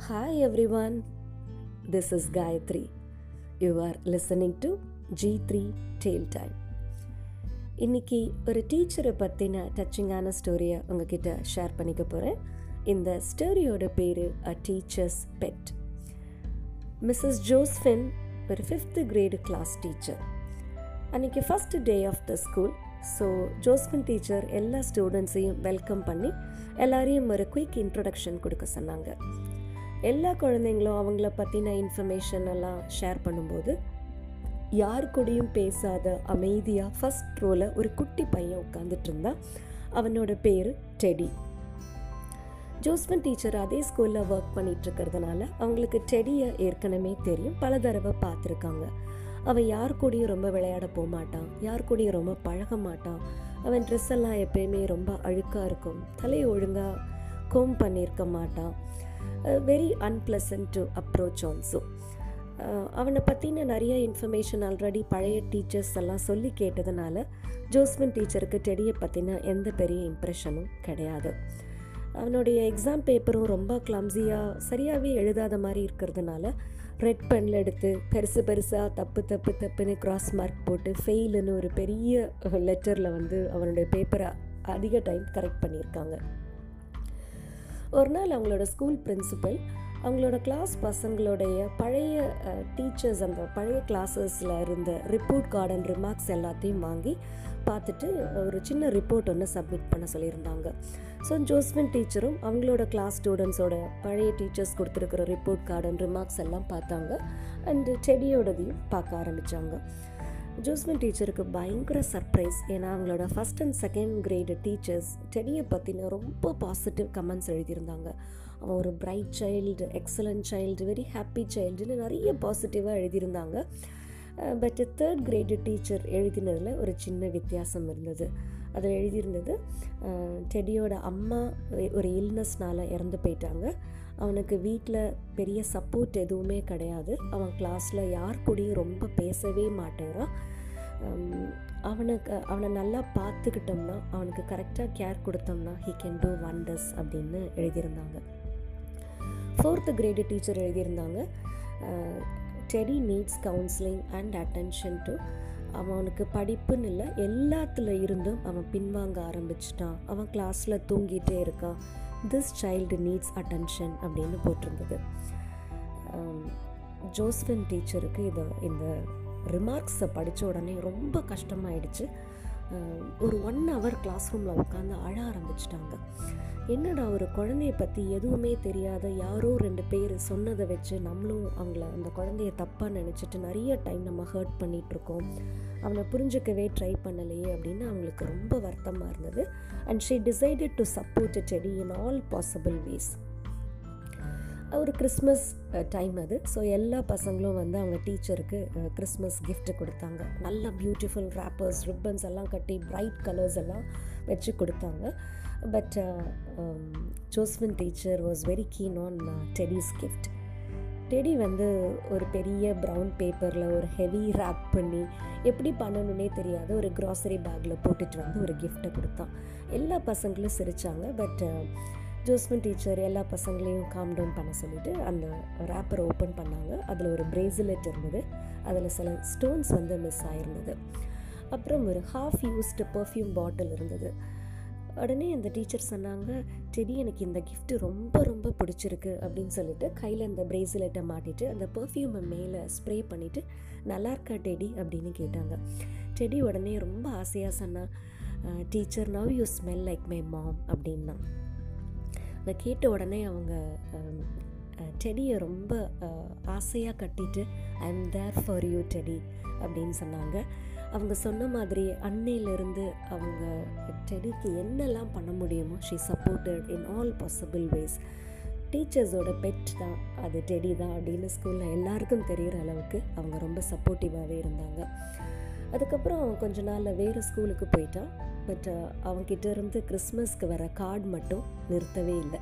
Hi everyone, this is Gayatri. You are listening to G3 Tail Time. இன்னைக்கு ஒரு டீச்சரை பற்றின டச்சிங்கான ஸ்டோரியை உங்ககிட்ட ஷேர் பண்ணிக்க போகிறேன் இந்த ஸ்டோரியோட பேர் a teacher's pet Mrs Josephine ஒரு ஃபிஃப்த்து கிரேடு கிளாஸ் டீச்சர் அன்றைக்கி first day of the school so Josephine teacher எல்லா ஸ்டூடெண்ட்ஸையும் வெல்கம் பண்ணி எல்லாரையும் ஒரு குயிக் இன்ட்ரொடக்ஷன் கொடுக்க சொன்னாங்க. எல்லா குழந்தைங்களும் அவங்கள பற்றின இன்ஃபர்மேஷன் எல்லாம் ஷேர் பண்ணும்போது யார் கூடயும் பேசாத அமைதியாக ஃபஸ்ட் ரோவில் ஒரு குட்டி பையன் உட்காந்துட்டு இருந்தான். அவனோட பேர் டெடி ஜோஸ்பின் டீச்சர் அதே ஸ்கூலில் ஒர்க் பண்ணிகிட்ருக்கிறதுனால அவங்களுக்கு டெடியை ஏற்கனவே தெரியும். பல தடவை பார்த்துருக்காங்க. அவன் யார் கூடயும் ரொம்ப விளையாட போக மாட்டான் யார் கூடயும் ரொம்ப பழக மாட்டான் அவன் ட்ரெஸ் எல்லாம் எப்பயுமே ரொம்ப அழுக்காக இருக்கும். தலையை ஒழுங்காக கோம் பண்ணியிருக்க மாட்டான் very unpleasant to approach also அவனை பற்றின நிறைய இன்ஃபர்மேஷன் ஆல்ரெடி பழைய டீச்சர்ஸ் எல்லாம் சொல்லி கேட்டதுனால ஜோஸ்மின் டீச்சருக்கு டெடியை பற்றின எந்த பெரிய இம்ப்ரெஷனும் கிடையாது. அவனுடைய எக்ஸாம் பேப்பரும் ரொம்ப கிளம்ஸியாக சரியாகவே எழுதாத மாதிரி இருக்கிறதுனால ரெட் பெனில் எடுத்து பெருசு பெருசாக தப்பு தப்பு தப்புன்னு கிராஸ் மார்க் போட்டு ஃபெயிலுன்னு ஒரு பெரிய லெட்டரில் வந்து அவனுடைய பேப்பரை அதிக டைம் கரெக்ட் பண்ணியிருக்காங்க. ஒரு நாள் அவங்களோட ஸ்கூல் பிரின்சிபல் அவங்களோட கிளாஸ் பசங்களுடைய பழைய டீச்சர்ஸ் அந்த பழைய கிளாஸஸில் இருந்த ரிப்போர்ட் கார்டன் ரிமார்க்ஸ் எல்லாத்தையும் வாங்கி பார்த்துட்டு ஒரு சின்ன ரிப்போர்ட் ஒன்று சப்மிட் பண்ண சொல்லியிருந்தாங்க. ஸோ ஜோஸ்மின் டீச்சரும் அவங்களோட கிளாஸ் ஸ்டூடெண்ட்ஸோட பழைய டீச்சர்ஸ் கொடுத்துருக்கிற ரிப்போர்ட் கார்டு அண்ட் ரிமார்க்ஸ் எல்லாம் பார்த்தாங்க. அண்டு செடியோடதையும் பார்க்க ஆரம்பித்தாங்க ஜோஸ்மின் டீச்சருக்கு பயங்கர சர்ப்ரைஸ் ஏன்னா அவங்களோட first and second grade teachers டெடியை பற்றின ரொம்ப பாசிட்டிவ் கமெண்ட்ஸ் எழுதியிருந்தாங்க. அவன் ஒரு bright child excellent child very happy சைல்டுன்னு நிறைய பாசிட்டிவாக எழுதியிருந்தாங்க. பட் தேர்ட் கிரேடு டீச்சர் எழுதினதில் ஒரு சின்ன வித்தியாசம் இருந்தது. அதில் எழுதியிருந்தது டெடியோட அம்மா ஒரு இல்னஸ்னால் இறந்து போயிட்டாங்க. அவனுக்கு வீட்டில் பெரிய சப்போர்ட் எதுவுமே கிடையாது. அவன் கிளாஸில் யார் கூடயும் ரொம்ப பேசவே மாட்டேறான் அவனுக்கு அவனை நல்லா பார்த்துக்கிட்டோம்னா அவனுக்கு கரெக்டாக கேர் கொடுத்தோம்னா ஹீ கேன் டூ வண்டர்ஸ் அப்படின்னு எழுதியிருந்தாங்க. Fourth grade teacher எழுதியிருந்தாங்க. Teddy needs counselling and attention to அவனுக்கு படிப்புன்னு இல்லை எல்லாத்துல இருந்தும் அவன் பின்வாங்க ஆரம்பிச்சிட்டான். அவன் கிளாஸில் தூங்கிட்டே இருக்கான். திஸ் சைல்டு நீட்ஸ் அட்டென்ஷன் அப்படின்னு போட்டிருந்தது. ஜோஸ்பின் டீச்சருக்கு இதை இந்த ரிமார்க்ஸை படித்த உடனே ரொம்ப கஷ்டமாயிடுச்சு. ஒரு ஒன் ஹவர் கிளாஸ் ரூமில் உட்காந்து அழ ஆரம்பிச்சிட்டாங்க. என்னடா ஒரு குழந்தைய பற்றி எதுவுமே தெரியாத யாரோ ரெண்டு பேர் சொன்னதை வச்சு நம்மளும் அவங்கள அந்த குழந்தைய தப்பாக நினச்சிட்டு நிறைய டைம் நம்ம ஹர்ட் பண்ணிகிட்ருக்கோம் அவனை புரிஞ்சுக்கவே ட்ரை பண்ணலையே அப்படின்னு அவங்களுக்கு ரொம்ப வருத்தமாக இருந்தது. And she decided to support Teddy in all possible ways ஒரு கிறிஸ்மஸ் டைம் அது. ஸோ எல்லா பசங்களும் வந்து அவங்க டீச்சருக்கு கிறிஸ்மஸ் கிஃப்ட் கொடுத்தாங்க. நல்ல பியூட்டிஃபுல் ரேப்பர்ஸ் ரிப்பன்ஸ் எல்லாம் கட்டி பிரைட் கலர்ஸ் எல்லாம் வச்சு கொடுத்தாங்க. But Josephine teacher was very keen on Teddy's gift Teddy வந்து ஒரு பெரிய ப்ரௌன் பேப்பரில் ஒரு ஹெவி ரேப் பண்ணி எப்படி பண்ணணுன்னே தெரியாது. ஒரு க்ராசரி பேக்கில் போட்டுட்டு வந்து ஒரு கிஃப்ட்டை கொடுத்தான். எல்லா பசங்களும் சிரித்தாங்க பட் ஜோஸ்மின் டீச்சர் எல்லா பசங்களையும் காம் டவுன் பண்ண சொல்லிவிட்டு அந்த ரேப்பரை ஓப்பன் பண்ணாங்க. அதில் ஒரு பிரேஸ்லெட் இருந்தது. அதில் சில ஸ்டோன்ஸ் வந்து மிஸ் ஆகிருந்தது அப்புறம் ஒரு ஹாஃப் யூஸ்டு பர்ஃப்யூம் பாட்டில் இருந்தது. உடனே அந்த டீச்சர் சொன்னாங்க டெடி எனக்கு இந்த கிஃப்ட் ரொம்ப ரொம்ப பிடிச்சிருக்கு அப்படின்னு சொல்லிட்டு கையில் அந்த பிரேஸ்லெட்டை மாட்டிட்டு அந்த பர்ஃப்யூமை மேலே ஸ்ப்ரே பண்ணிவிட்டு நல்லா இருக்கா டெடி? அப்படின்னு கேட்டாங்க. டெடி உடனே ரொம்ப ஆசையாக சொன்னான் teacher now you smell like my mom அப்படின்னா. அதை கேட்ட உடனே அவங்க um, டெடியை ரொம்ப ஆசையாக கட்டிட்டு I am there for you Teddy அப்படின்னு சொன்னாங்க. அவங்க சொன்ன மாதிரி அன்னையிலேருந்து அவங்க டெடிக்கு என்னெல்லாம் பண்ண முடியுமோ she supported in all possible ways டீச்சர்ஸோட pet தான் அது டெடி தான் அப்படின்னு ஸ்கூலில் எல்லாருக்கும் தெரிகிற அளவுக்கு அவங்க ரொம்ப சப்போர்ட்டிவாகவே இருந்தாங்க. அதுக்கப்புறம் கொஞ்ச நாளில் வேறு ஸ்கூலுக்கு போயிட்டான் பட் uh, அவன்கிட்ட இருந்து கிறிஸ்மஸ்க்கு வர கார்டு மட்டும் நிறுத்தவே இல்லை.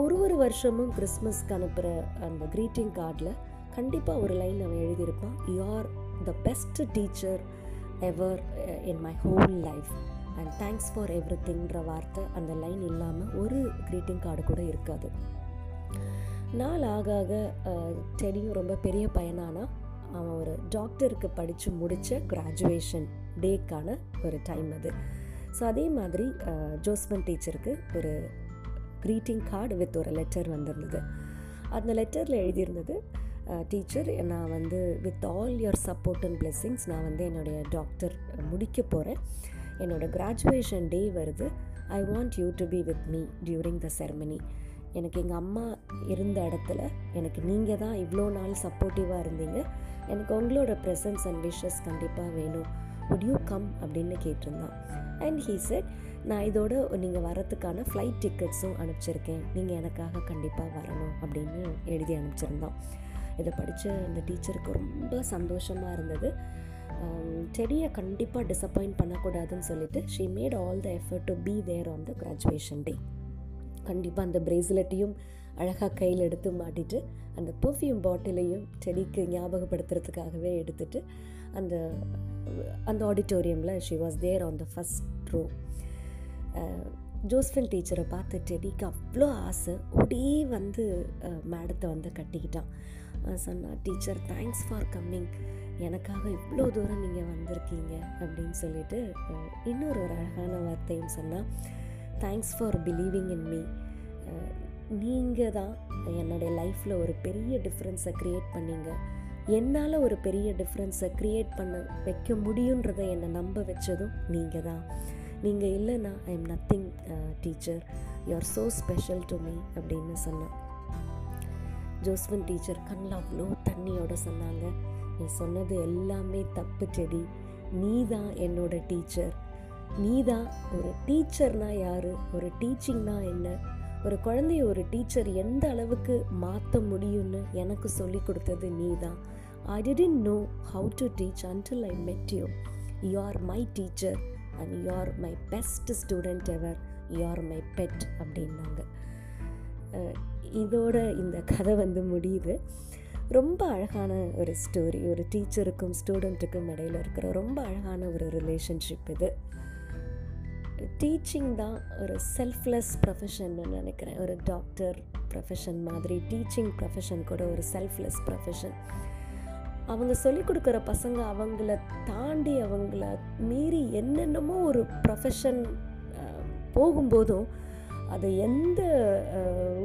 ஒரு ஒரு வருஷமும் கிறிஸ்மஸ்க்கு அனுப்புகிற அந்த க்ரீட்டிங் கார்டில் கண்டிப்பாக ஒரு லைன் அவன் எழுதியிருப்பான். You are the best teacher ever in my whole life and thanks for every திங்கிற வார்த்தை அந்த லைன் இல்லாமல் ஒரு க்ரீட்டிங் கார்டு கூட இருக்காது. நாள் ஆக ஆக uh, டெடியும் ரொம்ப பெரிய பையனானா அவன் ஒரு டாக்டருக்கு படித்து முடித்த கிராஜுவேஷன் டேக்கான ஒரு டைம் அது. ஸோ அதே மாதிரி ஜோஸ்மன் டீச்சருக்கு ஒரு க்ரீட்டிங் கார்டு வித் ஒரு லெட்டர் வந்திருந்தது. அந்த லெட்டரில் எழுதியிருந்தது டீச்சர் நான் வந்து with all your support and blessings நான் வந்து என்னுடைய டாக்டர் முடிக்க போகிறேன் என்னோடய கிராஜுவேஷன் டே வருது. I want you to be with me during the ceremony எனக்கு எங்கள் அம்மா இருந்த இடத்துல எனக்கு நீங்கள் தான் இவ்வளோ நாள் சப்போர்ட்டிவாக இருந்தீங்க. எனக்கு உங்களோட ப்ரெசன்ஸ் அண்ட் விஷஸ் கண்டிப்பாக வேணும். உட் யூ கம் அப்படின்னு கேட்டிருந்தான். அண்ட் ஹீ செட் நான் இதோட நீங்கள் வரத்துக்கான ஃப்ளைட் டிக்கெட்ஸும் அனுப்பிச்சிருக்கேன். நீங்கள் எனக்காக கண்டிப்பாக வரணும். அப்படின்னு எழுதி அனுப்பிச்சிருந்தான். இதை படித்த அந்த டீச்சருக்கு ரொம்ப சந்தோஷமாக இருந்தது. செடியை கண்டிப்பாக டிசப்பாயிண்ட் பண்ணக்கூடாதுன்னு சொல்லிட்டு she made all the effort to be there on the graduation day கண்டிப்பாக அந்த பிரேஸ்லெட்டையும் அழகாக கையில் எடுத்து மாட்டிட்டு அந்த பர்ஃப்யூம் பாட்டிலையும் செடிக்கு ஞாபகப்படுத்துறதுக்காகவே எடுத்துட்டு அந்த அந்த ஆடிட்டோரியமில் she was there on the first row Josephine டீச்சரை பார்த்து டெடிக்கு அவ்வளோ ஆசை ஒடே வந்து மேடத்தை வந்து கட்டிக்கிட்டான். சொன்னா டீச்சர் தேங்க்ஸ் ஃபார் கம்மிங் எனக்காக இவ்வளோ தூரம் நீங்கள் வந்திருக்கீங்க அப்படின்னு சொல்லிட்டு இன்னொரு ஒரு அழகான வார்த்தையும் சொன்னால் thanks for believing in me நீங்கள் தான் என்னுடைய லைஃப்பில் ஒரு பெரிய டிஃப்ரென்ஸை க்ரியேட் பண்ணீங்க. என்னால் ஒரு பெரிய டிஃப்ரென்ஸை க்ரியேட் பண்ண வைக்க முடியுன்றதை என்னை நம்ப வச்சதும் நீங்கள் தான் நீங்கள் இல்லைன்னா I am nothing teacher you are so special to me அப்படின்னு சொன்னேன். ஜோஸ்வன் டீச்சர் கண்ணில் அவ்வளோ தண்ணியோட சொன்னாங்க. நீ சொன்னது எல்லாமே தப்பு செடி நீ தான் என்னோட டீச்சர் நீ தான் ஒரு டீச்சர்னா யார்? ஒரு டீச்சிங்னா என்ன? ஒரு குழந்தைய ஒரு டீச்சர் எந்த அளவுக்கு மாற்ற முடியும்னு எனக்கு சொல்லி கொடுத்தது நீ தான் I didn't know how to teach until I met you you are my teacher and you are my best student ever you are my pet அப்படின்னாங்க இதோட இந்த கதை வந்து முடியுது. ரொம்ப அழகான ஒரு ஸ்டோரி ஒரு டீச்சருக்கும் ஸ்டூடெண்ட்டுக்கும் இடையில் இருக்கிற ரொம்ப அழகான ஒரு ரிலேஷன்ஷிப் இது. டீச்சிங் தான் ஒரு செல்ஃப்லெஸ் ப்ரொஃபஷன்னு நினைக்கிறேன். ஒரு டாக்டர் ப்ரொஃபஷன் மாதிரி டீச்சிங் ப்ரொஃபஷன் கூட ஒரு செல்ஃப்லெஸ் ப்ரொஃபஷன் அவங்க சொல்லிக் கொடுக்குற பசங்க அவங்கள தாண்டி அவங்கள மீறி என்னென்னமோ ஒரு ப்ரொஃபஷன் போகும்போதும் அது எந்த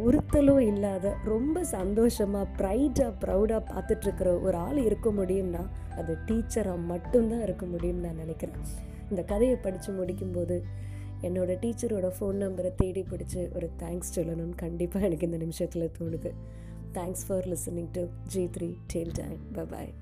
உறுத்தலும் இல்லாத ரொம்ப சந்தோஷமாக ப்ரைடாக ப்ரௌடாக பார்த்துட்ருக்கிற ஒரு ஆள் இருக்க முடியும்னா அது டீச்சராக மட்டும்தான் இருக்க முடியும்னு நான் நினைக்கிறேன். இந்த கதையை படித்து முடிக்கும்போது என்னோடய டீச்சரோட ஃபோன் நம்பரை தேடி பிடிச்சி ஒரு தேங்க்ஸ் சொல்லணும்னு கண்டிப்பாக எனக்கு இந்த நிமிஷத்தில் தோணுது. Thanks for listening to G three tale time bye